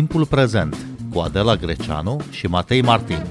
Timpul prezent cu Adela Greceanu și Matei Martin.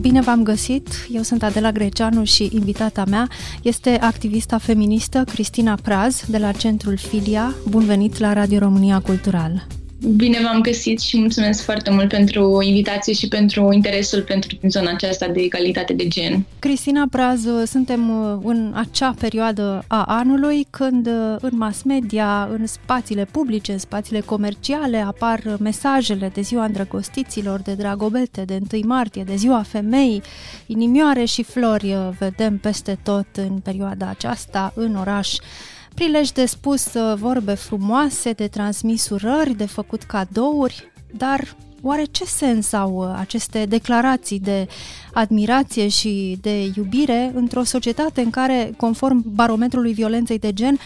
Bine v-am găsit! Eu sunt Adela Greceanu și invitata mea este activista feministă Cristina Praz de la Centrul Filia. Bun venit la Radio România Cultural! Bine v-am găsit și mulțumesc foarte mult pentru invitație și pentru interesul pentru zona aceasta de egalitate de gen. Cristina Praz, suntem uh, în acea perioadă a anului când uh, în mass media, în spațiile publice, în spațiile comerciale apar mesajele de ziua îndrăgostiților, de dragobete, de 1 martie, de ziua femeii, inimioare și flori uh, vedem peste tot în perioada aceasta în oraș prilej de spus uh, vorbe frumoase, de transmis urări, de făcut cadouri, dar oare ce sens au uh, aceste declarații de admirație și de iubire într-o societate în care, conform barometrului violenței de gen,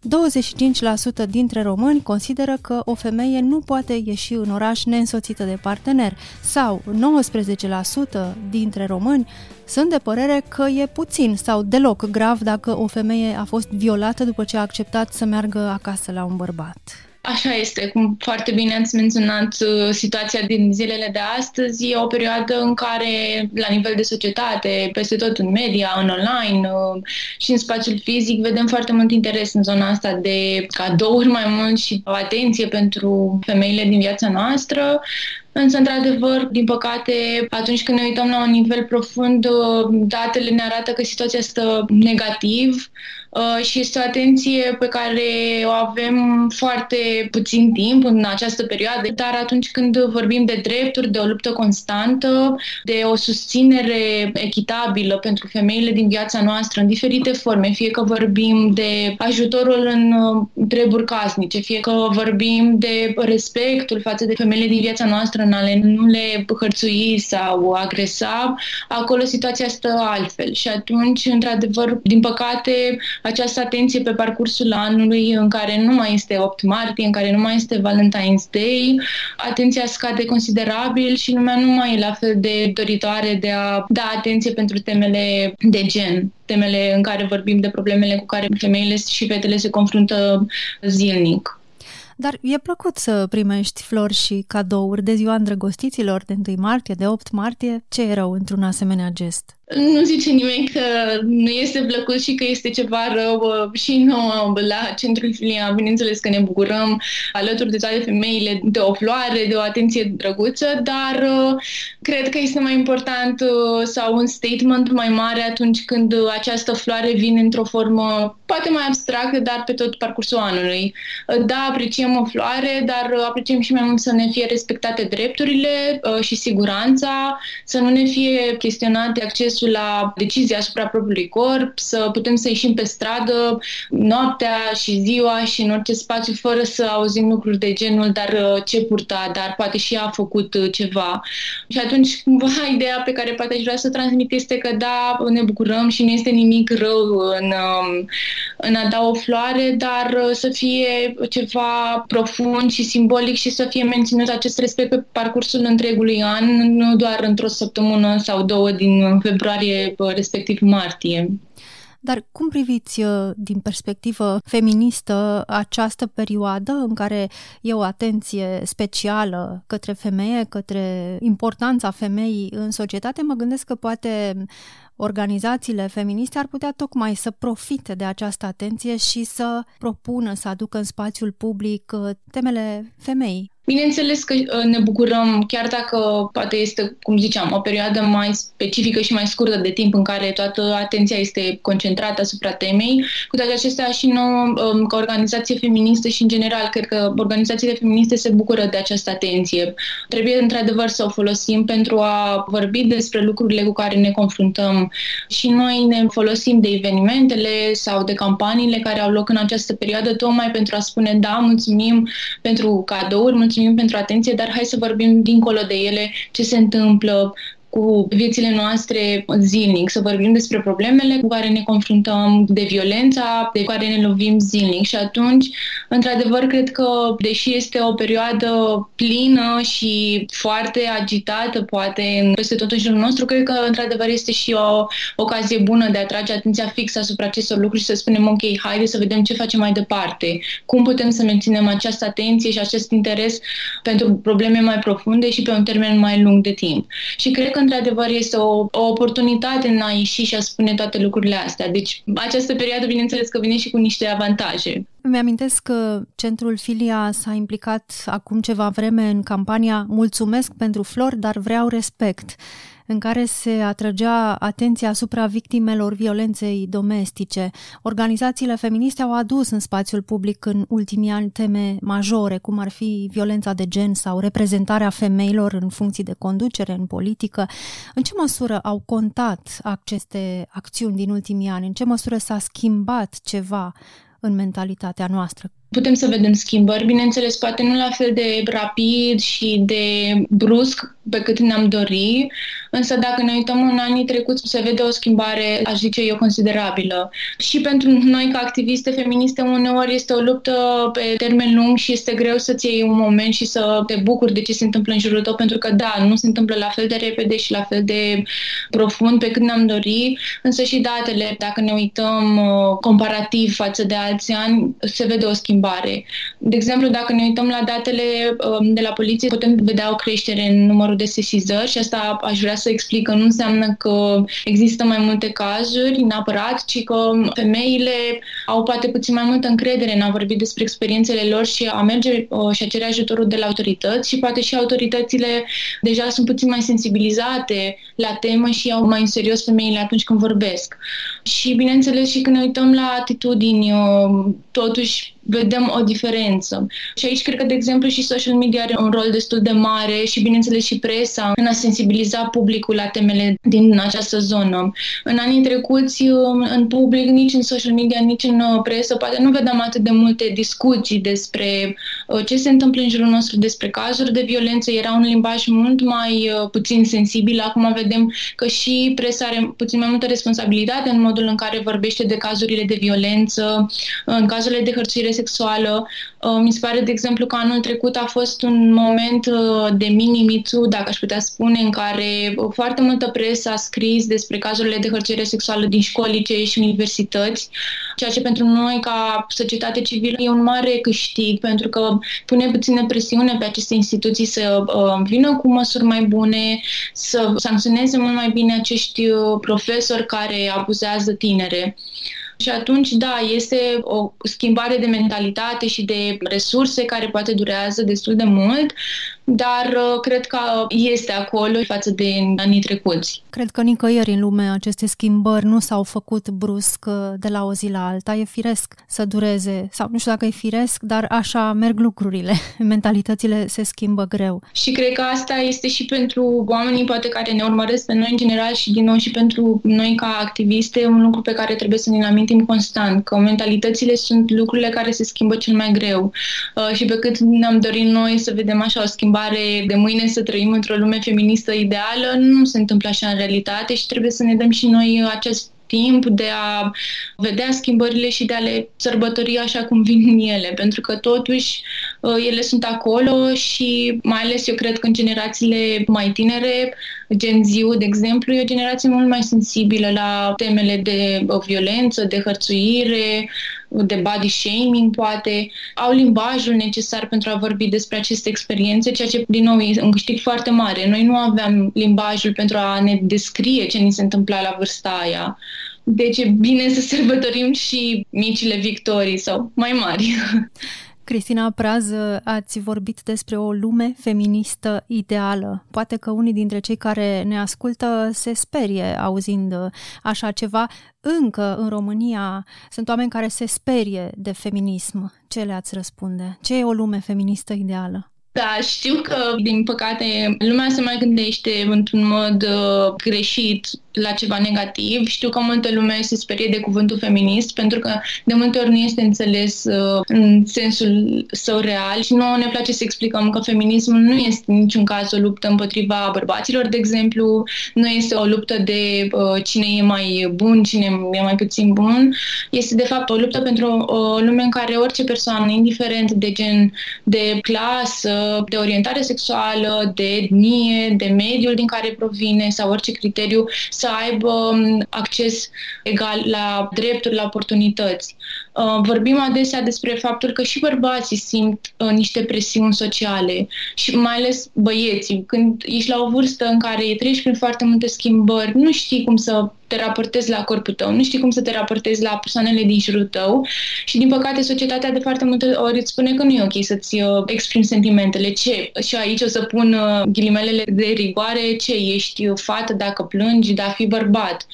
25% dintre români consideră că o femeie nu poate ieși în oraș neînsoțită de partener? Sau 19% dintre români sunt de părere că e puțin sau deloc grav dacă o femeie a fost violată după ce a acceptat să meargă acasă la un bărbat. Așa este, cum foarte bine ați menționat, uh, situația din zilele de astăzi e o perioadă în care, la nivel de societate, peste tot în media, în online uh, și în spațiul fizic, vedem foarte mult interes în zona asta de cadouri mai mult și atenție pentru femeile din viața noastră. Însă, într-adevăr, din păcate, atunci când ne uităm la un nivel profund, uh, datele ne arată că situația stă negativ uh, și este o atenție pe care o avem foarte puțin timp în această perioadă, dar atunci când vorbim de drepturi, de o luptă constantă, de o susținere echitabilă pentru femeile din viața noastră în diferite forme, fie că vorbim de ajutorul în uh, treburi casnice, fie că vorbim de respectul față de femeile din viața noastră în ale nu le hărțui sau agresa, acolo situația stă altfel. Și atunci, într-adevăr, din păcate, această atenție pe parcursul anului în care nu mai este 8 martie, în care nu mai este Valentine's Day, atenția scade considerabil și lumea nu mai e la fel de doritoare de a da atenție pentru temele de gen temele în care vorbim de problemele cu care femeile și fetele se confruntă zilnic. Dar e plăcut să primești flori și cadouri de ziua îndrăgostiților de 1 martie, de 8 martie. Ce e rău într-un asemenea gest? Nu zice nimeni că nu este plăcut și că este ceva rău și nouă la Centrul Filia. Bineînțeles că ne bucurăm alături de toate femeile de o floare, de o atenție drăguță, dar uh, cred că este mai important uh, sau un statement mai mare atunci când această floare vine într-o formă poate mai abstractă, dar pe tot parcursul anului. Uh, da, apreciem o floare, dar apreciem și mai mult să ne fie respectate drepturile și siguranța, să nu ne fie chestionate accesul accesul la decizii asupra propriului corp, să putem să ieșim pe stradă noaptea și ziua și în orice spațiu fără să auzim lucruri de genul dar uh, ce purta, dar poate și ea a făcut uh, ceva. Și atunci, cumva, ideea pe care poate aș vrea să transmit este că da, ne bucurăm și nu este nimic rău în, um, în a da o floare, dar uh, să fie ceva profund și simbolic și să fie menținut acest respect pe parcursul întregului an, nu doar într-o săptămână sau două din februarie februarie, respectiv martie. Dar cum priviți uh, din perspectivă feministă această perioadă în care e o atenție specială către femeie, către importanța femeii în societate? Mă gândesc că poate organizațiile feministe ar putea tocmai să profite de această atenție și să propună, să aducă în spațiul public uh, temele femeii. Bineînțeles că uh, ne bucurăm, chiar dacă poate este, cum ziceam, o perioadă mai specifică și mai scurtă de timp în care toată atenția este concentrată asupra temei. Cu toate acestea și nouă, um, ca organizație feministă și în general, cred că organizațiile feministe se bucură de această atenție. Trebuie într-adevăr să o folosim pentru a vorbi despre lucrurile cu care ne confruntăm și noi ne folosim de evenimentele sau de campaniile care au loc în această perioadă tocmai pentru a spune da, mulțumim pentru cadouri, mulțumim mulțumim pentru atenție, dar hai să vorbim dincolo de ele ce se întâmplă, cu viețile noastre zilnic, să vorbim despre problemele cu care ne confruntăm, de violența de care ne lovim zilnic. Și atunci, într-adevăr, cred că, deși este o perioadă plină și foarte agitată, poate, peste tot în jurul nostru, cred că, într-adevăr, este și o ocazie bună de a atrage atenția fixă asupra acestor lucruri și să spunem, ok, haide să vedem ce facem mai departe, cum putem să menținem această atenție și acest interes pentru probleme mai profunde și pe un termen mai lung de timp. Și cred că, într-adevăr, este o, o oportunitate în a ieși și a spune toate lucrurile astea. Deci, această perioadă, bineînțeles că vine și cu niște avantaje. Mi-amintesc că Centrul Filia s-a implicat acum ceva vreme în campania Mulțumesc pentru flori, dar vreau respect în care se atrăgea atenția asupra victimelor violenței domestice. Organizațiile feministe au adus în spațiul public în ultimii ani teme majore, cum ar fi violența de gen sau reprezentarea femeilor în funcții de conducere în politică. În ce măsură au contat aceste acțiuni din ultimii ani? În ce măsură s-a schimbat ceva în mentalitatea noastră? Putem să vedem schimbări, bineînțeles, poate nu la fel de rapid și de brusc pe cât ne-am dori, însă dacă ne uităm în anii trecuți, se vede o schimbare, aș zice eu, considerabilă. Și pentru noi, ca activiste feministe, uneori este o luptă pe termen lung și este greu să-ți iei un moment și să te bucuri de ce se întâmplă în jurul tău, pentru că, da, nu se întâmplă la fel de repede și la fel de profund pe cât ne-am dori, însă și datele, dacă ne uităm uh, comparativ față de alți ani, se vede o schimbare. De exemplu, dacă ne uităm la datele um, de la poliție, putem vedea o creștere în numărul de sesizări și asta aș vrea să explic că nu înseamnă că există mai multe cazuri neapărat, ci că femeile au poate puțin mai multă încredere în a vorbi despre experiențele lor și a merge uh, și a cere ajutorul de la autorități și poate și autoritățile deja sunt puțin mai sensibilizate la temă și au mai în serios femeile atunci când vorbesc. Și bineînțeles și când ne uităm la atitudini, uh, totuși vedem o diferență. Și aici cred că, de exemplu, și social media are un rol destul de mare și, bineînțeles, și presa în a sensibiliza publicul la temele din această zonă. În anii trecuți, în public, nici în social media, nici în uh, presă, poate nu vedeam atât de multe discuții despre uh, ce se întâmplă în jurul nostru, despre cazuri de violență. Era un limbaj mult mai uh, puțin sensibil. Acum vedem că și presa are puțin mai multă responsabilitate în modul în care vorbește de cazurile de violență, în cazurile de hărțuire sexuală. Uh, mi se pare, de exemplu, că anul trecut a fost un moment uh, de mini-mitu, dacă aș putea spune, în care uh, foarte multă presă a scris despre cazurile de hărțuire sexuală din școli, licee și universități, ceea ce pentru noi, ca societate civilă, e un mare câștig, pentru că pune puțină presiune pe aceste instituții să vină cu măsuri mai bune, să sancționeze mult mai bine acești profesori care abuzează tinere. Și atunci, da, este o schimbare de mentalitate și de resurse care poate durează destul de mult, dar uh, cred că este acolo față de anii trecuți. Cred că nicăieri în lume aceste schimbări nu s-au făcut brusc uh, de la o zi la alta. E firesc să dureze, sau nu știu dacă e firesc, dar așa merg lucrurile. Mentalitățile se schimbă greu. Și cred că asta este și pentru oamenii poate care ne urmăresc pe noi în general și din nou și pentru noi ca activiste un lucru pe care trebuie să ne amintim constant, că mentalitățile sunt lucrurile care se schimbă cel mai greu. Uh, și pe cât ne-am dorit noi să vedem așa o schimbare schimbare de mâine să trăim într-o lume feministă ideală, nu se întâmplă așa în realitate și trebuie să ne dăm și noi acest timp de a vedea schimbările și de a le sărbători așa cum vin ele, pentru că totuși uh, ele sunt acolo și mai ales eu cred că în generațiile mai tinere, Gen Z, de exemplu, e o generație mult mai sensibilă la temele de uh, violență, de hărțuire, de body shaming, poate, au limbajul necesar pentru a vorbi despre aceste experiențe, ceea ce, din nou, e un câștig foarte mare. Noi nu aveam limbajul pentru a ne descrie ce ni se întâmpla la vârsta aia. Deci e bine să sărbătorim și micile victorii sau mai mari. Cristina Praz, ați vorbit despre o lume feministă ideală. Poate că unii dintre cei care ne ascultă se sperie auzind așa ceva. Încă în România sunt oameni care se sperie de feminism. Ce le-ați răspunde? Ce e o lume feministă ideală? Da, știu că, din păcate, lumea se mai gândește într-un mod uh, greșit la ceva negativ. Știu că multă lume se sperie de cuvântul feminist pentru că de multe ori nu este înțeles uh, în sensul său real și nu ne place să explicăm că feminismul nu este în niciun caz o luptă împotriva bărbaților, de exemplu, nu este o luptă de uh, cine e mai bun, cine e mai puțin bun. Este de fapt o luptă pentru o lume în care orice persoană, indiferent de gen, de clasă, de orientare sexuală, de etnie, de mediul din care provine sau orice criteriu, să aibă um, acces egal la drepturi, la oportunități. Uh, vorbim adesea despre faptul că și bărbații simt uh, niște presiuni sociale și mai ales băieții. Când ești la o vârstă în care treci prin foarte multe schimbări, nu știi cum să te raportezi la corpul tău, nu știi cum să te raportezi la persoanele din jurul tău și, din păcate, societatea de foarte multe ori îți spune că nu e ok să-ți uh, exprimi sentimentele. Ce? Și aici o să pun ghilimelele de rigoare, ce? Ești fată dacă plângi, dar fi bărbat.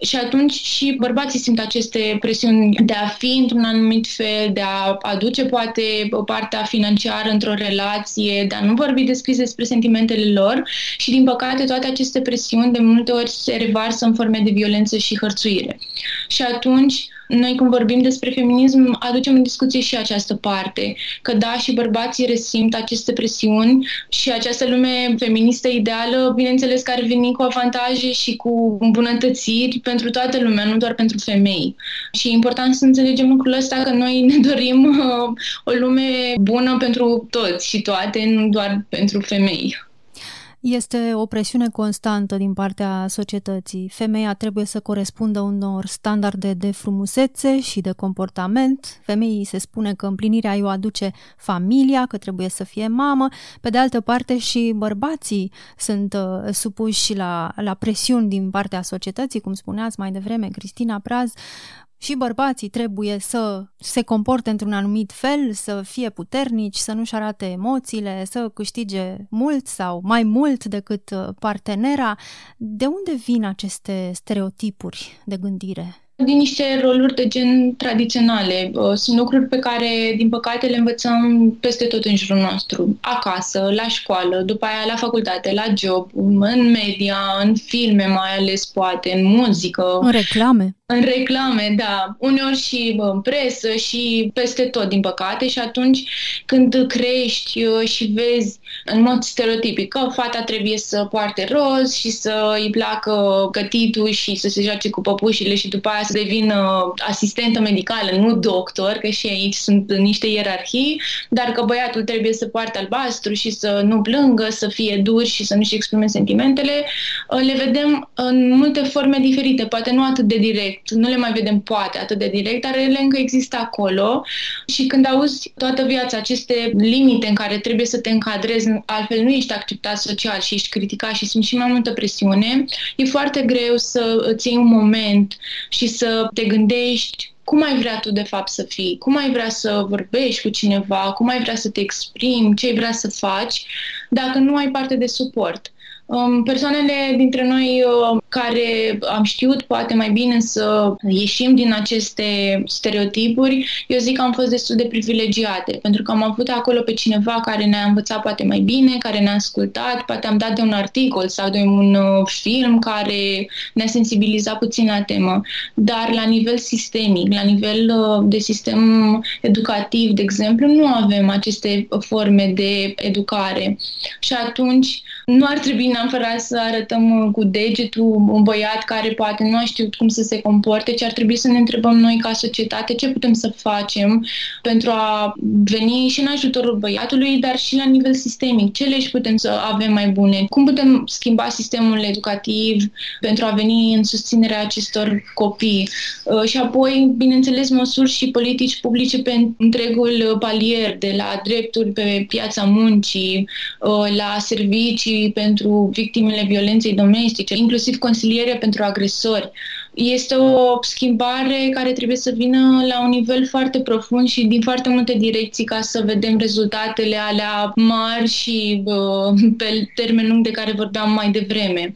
Și atunci și bărbații simt aceste presiuni de a fi într-un anumit fel, de a aduce poate o partea financiară într-o relație, de a nu vorbi deschis despre sentimentele lor și din păcate toate aceste presiuni de multe ori se revarsă în forme de violență și hărțuire. Și atunci noi când vorbim despre feminism aducem în discuție și această parte, că da, și bărbații resimt aceste presiuni și această lume feministă ideală, bineînțeles că ar veni cu avantaje și cu îmbunătățiri pentru toată lumea, nu doar pentru femei. Și e important să înțelegem lucrul ăsta că noi ne dorim uh, o lume bună pentru toți și toate, nu doar pentru femei. Este o presiune constantă din partea societății. Femeia trebuie să corespundă unor standarde de frumusețe și de comportament. Femeii se spune că împlinirea ei o aduce familia, că trebuie să fie mamă. Pe de altă parte și bărbații sunt uh, supuși la, la presiuni din partea societății, cum spuneați mai devreme, Cristina Praz, și bărbații trebuie să se comporte într-un anumit fel, să fie puternici, să nu-și arate emoțiile, să câștige mult sau mai mult decât uh, partenera. De unde vin aceste stereotipuri de gândire? din niște roluri de gen tradiționale. Uh, sunt lucruri pe care, din păcate, le învățăm peste tot în jurul nostru. Acasă, la școală, după aia la facultate, la job, în media, în filme mai ales, poate, în muzică. În reclame. În reclame, da. Uneori și în presă și peste tot, din păcate. Și atunci când crești uh, și vezi în mod stereotipic că fata trebuie să poarte roz și să îi placă gătitul și să se joace cu păpușile și după aia să devină asistentă medicală, nu doctor, că și aici sunt niște ierarhii, dar că băiatul trebuie să poarte albastru și să nu plângă, să fie dur și să nu-și exprime sentimentele, uh, le vedem în multe forme diferite, poate nu atât de direct direct, nu le mai vedem poate atât de direct, dar ele încă există acolo și când auzi toată viața aceste limite în care trebuie să te încadrezi, altfel nu ești acceptat social și ești criticat și simți și mai multă presiune, e foarte greu să îți iei un moment și să te gândești cum ai vrea tu de fapt să fii, cum ai vrea să vorbești cu cineva, cum ai vrea să te exprimi, ce ai vrea să faci, dacă nu ai parte de suport. Um, persoanele dintre noi uh, care am știut poate mai bine să ieșim din aceste stereotipuri, eu zic că am fost destul de privilegiate, pentru că am avut acolo pe cineva care ne-a învățat poate mai bine, care ne-a ascultat, poate am dat de un articol sau de un uh, film care ne-a sensibilizat puțin la temă. Dar la nivel sistemic, la nivel uh, de sistem educativ, de exemplu, nu avem aceste forme de educare. Și atunci nu ar trebui neapărat să arătăm uh, cu degetul un băiat care poate nu a știut cum să se comporte, ci ar trebui să ne întrebăm noi ca societate ce putem să facem pentru a veni și în ajutorul băiatului, dar și la nivel sistemic. Ce legi putem să avem mai bune? Cum putem schimba sistemul educativ pentru a veni în susținerea acestor copii? Uh, și apoi, bineînțeles, măsuri și politici publice pe întregul palier, de la drepturi pe piața muncii, uh, la servicii pentru victimele violenței domestice, inclusiv consiliere pentru agresori. Este o schimbare care trebuie să vină la un nivel foarte profund și din foarte multe direcții ca să vedem rezultatele alea mari și uh, pe termen lung de care vorbeam mai devreme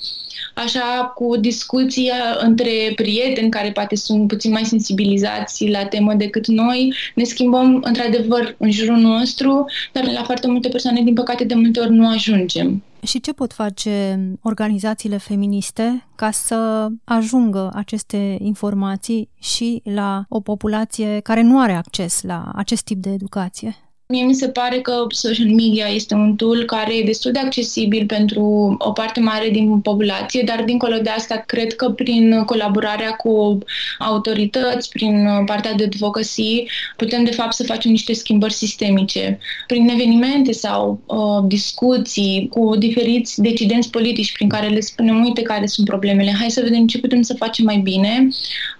așa cu discuții între prieteni care poate sunt puțin mai sensibilizați la temă decât noi, ne schimbăm într-adevăr în jurul nostru, dar la foarte multe persoane, din păcate, de multe ori nu ajungem. Și ce pot face organizațiile feministe ca să ajungă aceste informații și la o populație care nu are acces la acest tip de educație? Mie mi se pare că social media este un tool care e destul de accesibil pentru o parte mare din populație, dar dincolo de asta cred că prin colaborarea cu autorități, prin partea de advocacy, putem de fapt să facem niște schimbări sistemice. Prin evenimente sau uh, discuții cu diferiți decidenți politici prin care le spunem, uite care sunt problemele, hai să vedem ce putem să facem mai bine.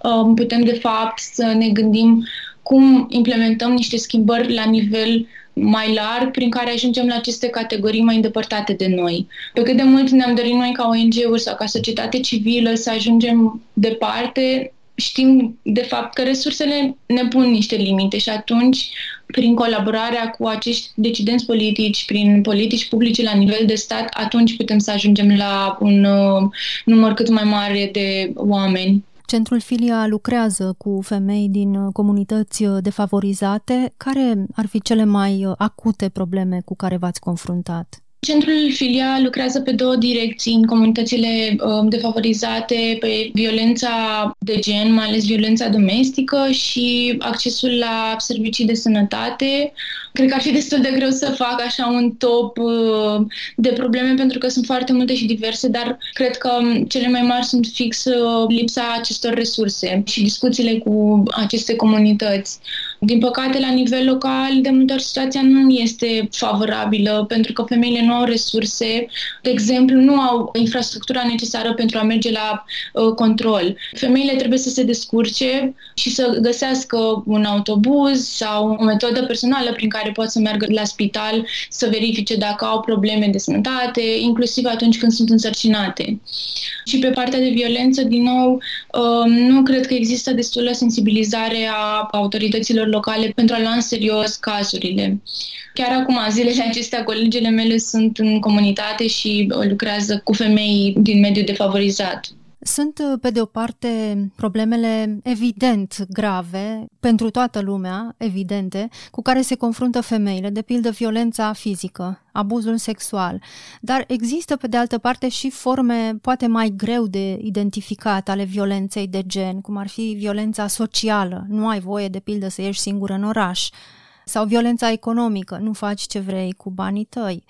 Uh, putem de fapt să ne gândim cum implementăm niște schimbări la nivel mai larg prin care ajungem la aceste categorii mai îndepărtate de noi. Pe cât de mult ne-am dorit noi ca ONG-uri sau ca societate civilă să ajungem departe, știm de fapt că resursele ne pun niște limite și atunci, prin colaborarea cu acești decidenți politici, prin politici publice la nivel de stat, atunci putem să ajungem la un uh, număr cât mai mare de oameni. Centrul Filia lucrează cu femei din uh, comunități uh, defavorizate. Care ar fi cele mai uh, acute probleme cu care v-ați confruntat? Centrul Filia lucrează pe două direcții în comunitățile um, defavorizate, pe violența de gen, mai ales violența domestică și accesul la servicii de sănătate. Cred că ar fi destul de greu să fac așa un top uh, de probleme pentru că sunt foarte multe și diverse, dar cred că um, cele mai mari sunt fix uh, lipsa acestor resurse și discuțiile cu aceste comunități. Din păcate, la nivel local, de multe ori situația nu este favorabilă pentru că femeile nu au resurse, de exemplu, nu au infrastructura necesară pentru a merge la uh, control. Femeile trebuie să se descurce și să găsească un autobuz sau o metodă personală prin care pot să meargă la spital să verifice dacă au probleme de sănătate, inclusiv atunci când sunt însărcinate. Și pe partea de violență, din nou, uh, nu cred că există destulă sensibilizare a autorităților locale pentru a lua în serios cazurile. Chiar acum, zilele acestea, colegele mele sunt în comunitate și lucrează cu femei din mediul defavorizat. Sunt, pe de o parte, problemele evident grave pentru toată lumea, evidente, cu care se confruntă femeile, de pildă violența fizică, abuzul sexual. Dar există, pe de altă parte, și forme poate mai greu de identificat ale violenței de gen, cum ar fi violența socială. Nu ai voie, de pildă, să ieși singură în oraș sau violența economică, nu faci ce vrei cu banii tăi.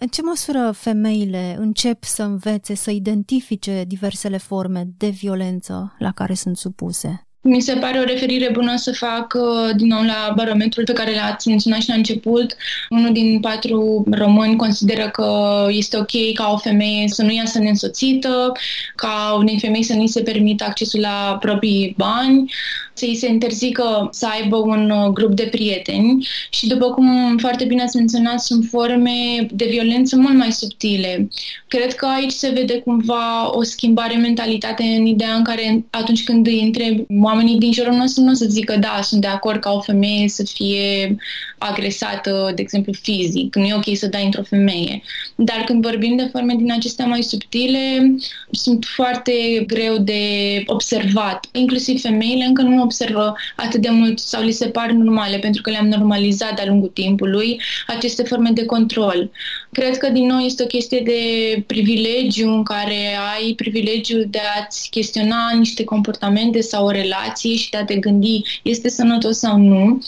În ce măsură femeile încep să învețe să identifice diversele forme de violență la care sunt supuse? Mi se pare o referire bună să fac uh, din nou la barometrul pe care l-ați menționat și la început. Unul din patru români consideră că este ok ca o femeie să nu iasă neînsoțită, ca unei femei să nu se permită accesul la proprii bani, să îi se interzică să aibă un uh, grup de prieteni și, după cum foarte bine ați menționat, sunt forme de violență mult mai subtile. Cred că aici se vede cumva o schimbare mentalitate în ideea în care atunci când îi întreb oamenii din jurul nostru nu o să zică da, sunt de acord ca o femeie să fie agresată, de exemplu, fizic. Nu e ok să dai într-o femeie. Dar când vorbim de forme din acestea mai subtile, sunt foarte greu de observat. Inclusiv femeile încă nu observă atât de mult sau li se par normale pentru că le-am normalizat de-a lungul timpului aceste forme de control. Cred că din nou este o chestie de privilegiu în care ai privilegiul de a-ți chestiona niște comportamente sau o relație și de a te gândi este sănătos sau nu,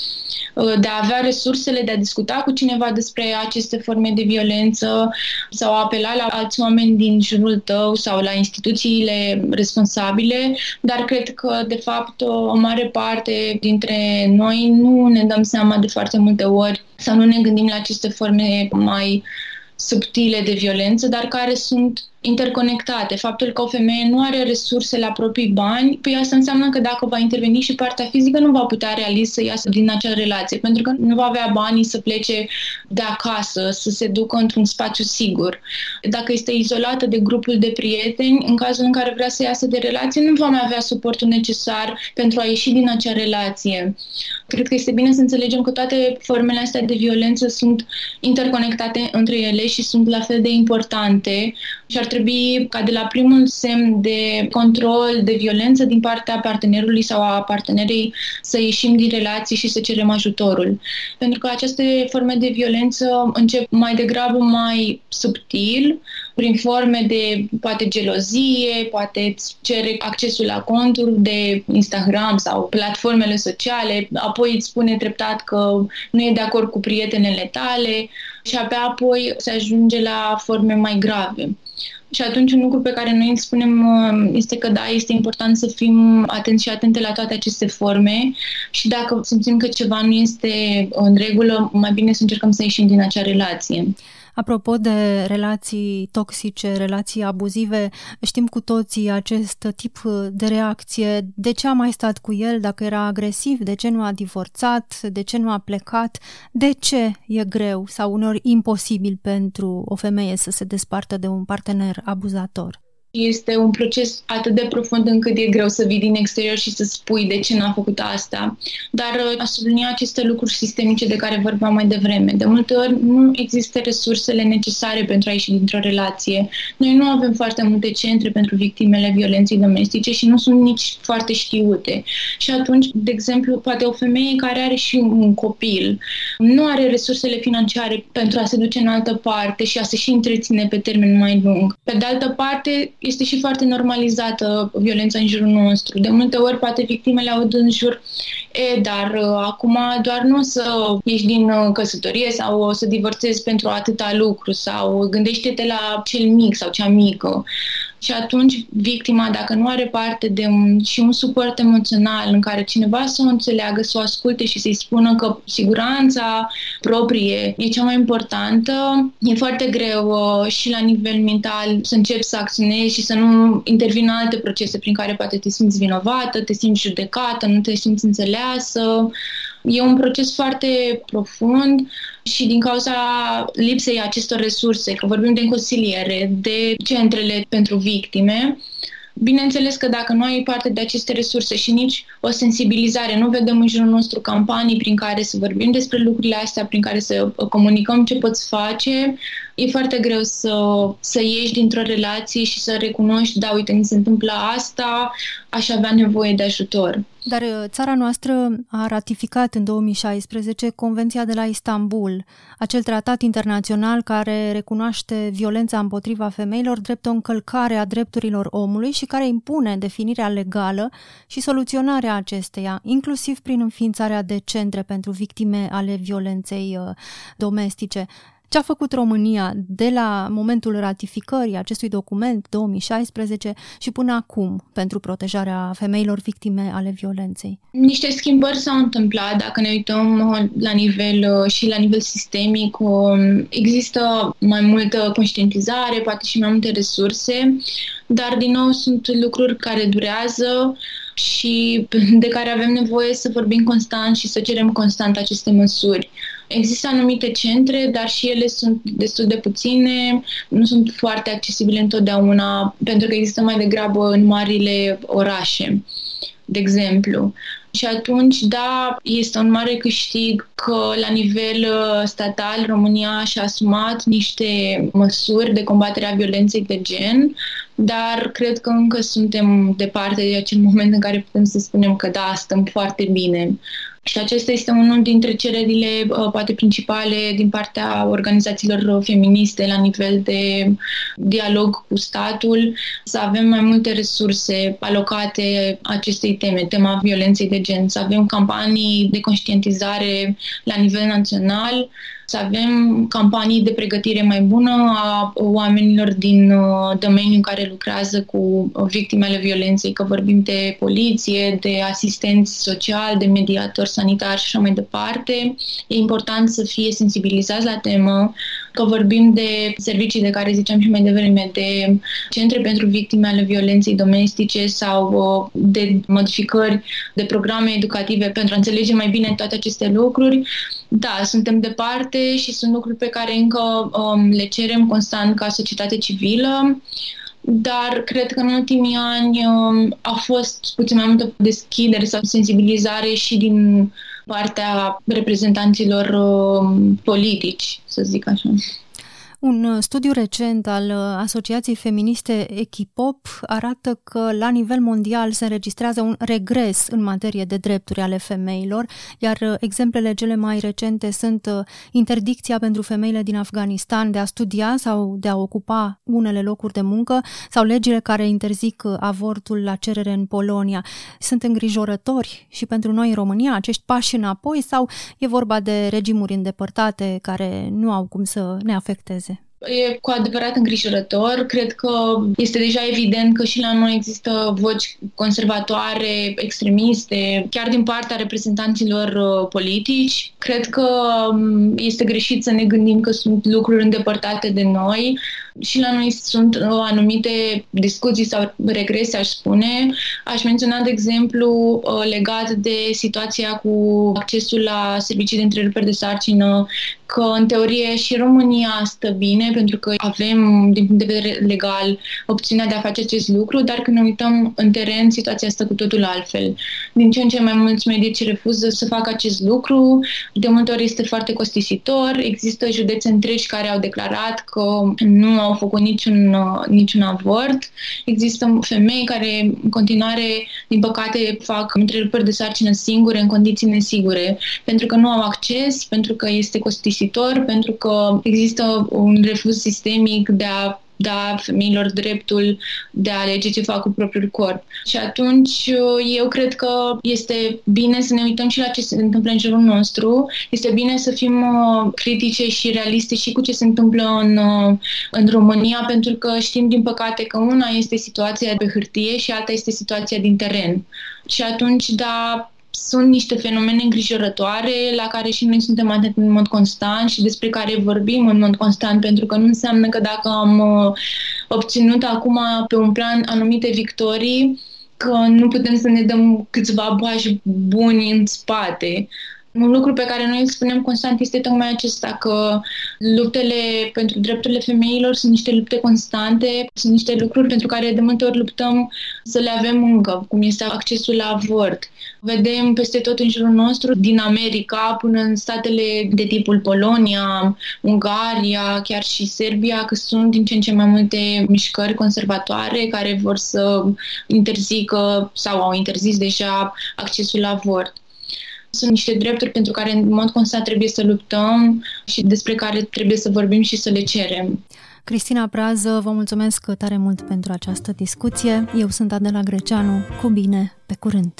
de a avea resursele de a discuta cu cineva despre aceste forme de violență sau a apela la alți oameni din jurul tău sau la instituțiile responsabile, dar cred că, de fapt, o mare parte dintre noi nu ne dăm seama de foarte multe ori sau nu ne gândim la aceste forme mai subtile de violență, dar care sunt interconectate. Faptul că o femeie nu are resurse la proprii bani, păi asta înseamnă că dacă va interveni și partea fizică, nu va putea realist să iasă din acea relație, pentru că nu va avea banii să plece de acasă, să se ducă într-un spațiu sigur. Dacă este izolată de grupul de prieteni, în cazul în care vrea să iasă de relație, nu va mai avea suportul necesar pentru a ieși din acea relație. Cred că este bine să înțelegem că toate formele astea de violență sunt interconectate între ele și sunt la fel de importante și ar trebui ca de la primul semn de control, de violență din partea partenerului sau a partenerei să ieșim din relații și să cerem ajutorul. Pentru că aceste forme de violență încep mai degrabă mai subtil, prin forme de poate gelozie, poate îți cere accesul la conturi de Instagram sau platformele sociale, apoi îți spune treptat că nu e de acord cu prietenele tale și abia apoi se ajunge la forme mai grave. Și atunci un lucru pe care noi îi spunem uh, este că da, este important să fim atenți și atente la toate aceste forme și dacă simțim că ceva nu este în regulă, mai bine să încercăm să ieșim din acea relație. Apropo de relații toxice, relații abuzive, știm cu toții acest tip de reacție. De ce a mai stat cu el dacă era agresiv? De ce nu a divorțat? De ce nu a plecat? De ce e greu sau uneori imposibil pentru o femeie să se despartă de un partener abuzator? Este un proces atât de profund încât e greu să vii din exterior și să spui de ce n-a făcut asta. Dar uh, aș sublinia aceste lucruri sistemice de care vorbeam mai devreme. De multe ori nu există resursele necesare pentru a ieși dintr-o relație. Noi nu avem foarte multe centre pentru victimele violenței domestice și nu sunt nici foarte știute. Și atunci, de exemplu, poate o femeie care are și un copil nu are resursele financiare pentru a se duce în altă parte și a se și întreține pe termen mai lung. Pe de altă parte, este și foarte normalizată violența în jurul nostru. De multe ori, poate victimele aud în jur, e, dar uh, acum doar nu o să ieși din uh, căsătorie sau o să divorțezi pentru atâta lucru sau gândește-te la cel mic sau cea mică. Și atunci victima, dacă nu are parte de un, și un suport emoțional în care cineva să o înțeleagă, să o asculte și să-i spună că siguranța proprie e cea mai importantă, e foarte greu uh, și la nivel mental să începi să acționezi și să nu intervină alte procese prin care poate te simți vinovată, te simți judecată, nu te simți înțeleasă. E un proces foarte profund și din cauza lipsei acestor resurse, că vorbim de consiliere, de centrele pentru victime, Bineînțeles că dacă nu ai parte de aceste resurse și nici o sensibilizare, nu vedem în jurul nostru campanii prin care să vorbim despre lucrurile astea, prin care să comunicăm ce poți face, e foarte greu să, să ieși dintr-o relație și să recunoști, da, uite, mi se întâmplă asta, aș avea nevoie de ajutor. Dar uh, țara noastră a ratificat în 2016 Convenția de la Istanbul, acel tratat internațional care recunoaște violența împotriva femeilor drept o încălcare a drepturilor omului și care impune definirea legală și soluționarea acesteia, inclusiv prin înființarea de centre pentru victime ale violenței uh, domestice. Ce a făcut România de la momentul ratificării acestui document 2016 și până acum pentru protejarea femeilor victime ale violenței? Niște schimbări s-au întâmplat, dacă ne uităm uh, la nivel uh, și la nivel sistemic. Um, există mai multă conștientizare, poate și mai multe resurse, dar din nou sunt lucruri care durează și de care avem nevoie să vorbim constant și să cerem constant aceste măsuri. Există anumite centre, dar și ele sunt destul de puține, nu sunt foarte accesibile întotdeauna, pentru că există mai degrabă în marile orașe, de exemplu. Și atunci, da, este un mare câștig că la nivel uh, statal România și-a asumat niște măsuri de combatere a violenței de gen, dar cred că încă suntem departe de acel moment în care putem să spunem că da, stăm foarte bine. Și acesta este unul dintre cererile uh, poate principale din partea organizațiilor feministe la nivel de dialog cu statul, să avem mai multe resurse alocate acestei teme, tema violenței de gen, să avem campanii de conștientizare la nivel național, să avem campanii de pregătire mai bună a oamenilor din uh, domeniul care lucrează cu victimele violenței, că vorbim de poliție, de asistenți sociali, de mediatori sanitari și așa mai departe. E important să fie sensibilizați la temă, că vorbim de servicii de care ziceam și mai devreme, de centre pentru victime ale violenței domestice sau uh, de modificări de programe educative pentru a înțelege mai bine toate aceste lucruri. Da, suntem departe și sunt lucruri pe care încă um, le cerem constant ca societate civilă dar cred că în ultimii ani um, a fost puțin mai multă deschidere sau sensibilizare și din partea reprezentanților um, politici, să zic așa. Un uh, studiu recent al uh, Asociației Feministe Echipop arată că la nivel mondial se înregistrează un regres în materie de drepturi ale femeilor, iar uh, exemplele cele mai recente sunt interdicția pentru femeile din Afganistan de a studia sau de a ocupa unele locuri de muncă sau legile care interzic avortul la cerere în Polonia. Sunt îngrijorători și pentru noi în România acești pași înapoi sau e vorba de regimuri îndepărtate care nu au cum să ne afecteze? E cu adevărat îngrijorător. Cred că este deja evident că și la noi există voci conservatoare, extremiste, chiar din partea reprezentanților uh, politici. Cred că um, este greșit să ne gândim că sunt lucruri îndepărtate de noi și la noi sunt uh, anumite discuții sau regrese, aș spune. Aș menționa, de exemplu, uh, legat de situația cu accesul la servicii de întrerupere de sarcină, că în teorie și România stă bine pentru că avem, din punct de vedere legal, opțiunea de a face acest lucru, dar când ne uităm în teren, situația stă cu totul altfel. Din ce în ce mai mulți medici refuză să facă acest lucru, de multe ori este foarte costisitor, există județe întregi care au declarat că nu au făcut niciun, uh, niciun avort. Există femei care în continuare, din păcate, fac întrerupări de sarcină singure, în condiții nesigure, pentru că nu au acces, pentru că este costisitor, pentru că există un refuz sistemic de a da femeilor dreptul de a alege ce fac cu propriul corp. Și atunci eu cred că este bine să ne uităm și la ce se întâmplă în jurul nostru, este bine să fim uh, critice și realiste și cu ce se întâmplă în, uh, în România, pentru că știm din păcate că una este situația pe hârtie și alta este situația din teren. Și atunci, da, sunt niște fenomene îngrijorătoare la care și noi suntem atenți în mod constant și despre care vorbim în mod constant, pentru că nu înseamnă că dacă am uh, obținut acum pe un plan anumite victorii, că nu putem să ne dăm câțiva bași buni în spate. Un lucru pe care noi îl spunem constant este tocmai acesta, că luptele pentru drepturile femeilor sunt niște lupte constante, sunt niște lucruri pentru care de multe ori luptăm să le avem încă, cum este accesul la avort. Vedem peste tot în jurul nostru, din America până în statele de tipul Polonia, Ungaria, chiar și Serbia, că sunt din ce în ce mai multe mișcări conservatoare care vor să interzică sau au interzis deja accesul la avort. Sunt niște drepturi pentru care în mod constant trebuie să luptăm și despre care trebuie să vorbim și să le cerem. Cristina Brază, vă mulțumesc tare mult pentru această discuție. Eu sunt Adela Greceanu. Cu bine, pe curând!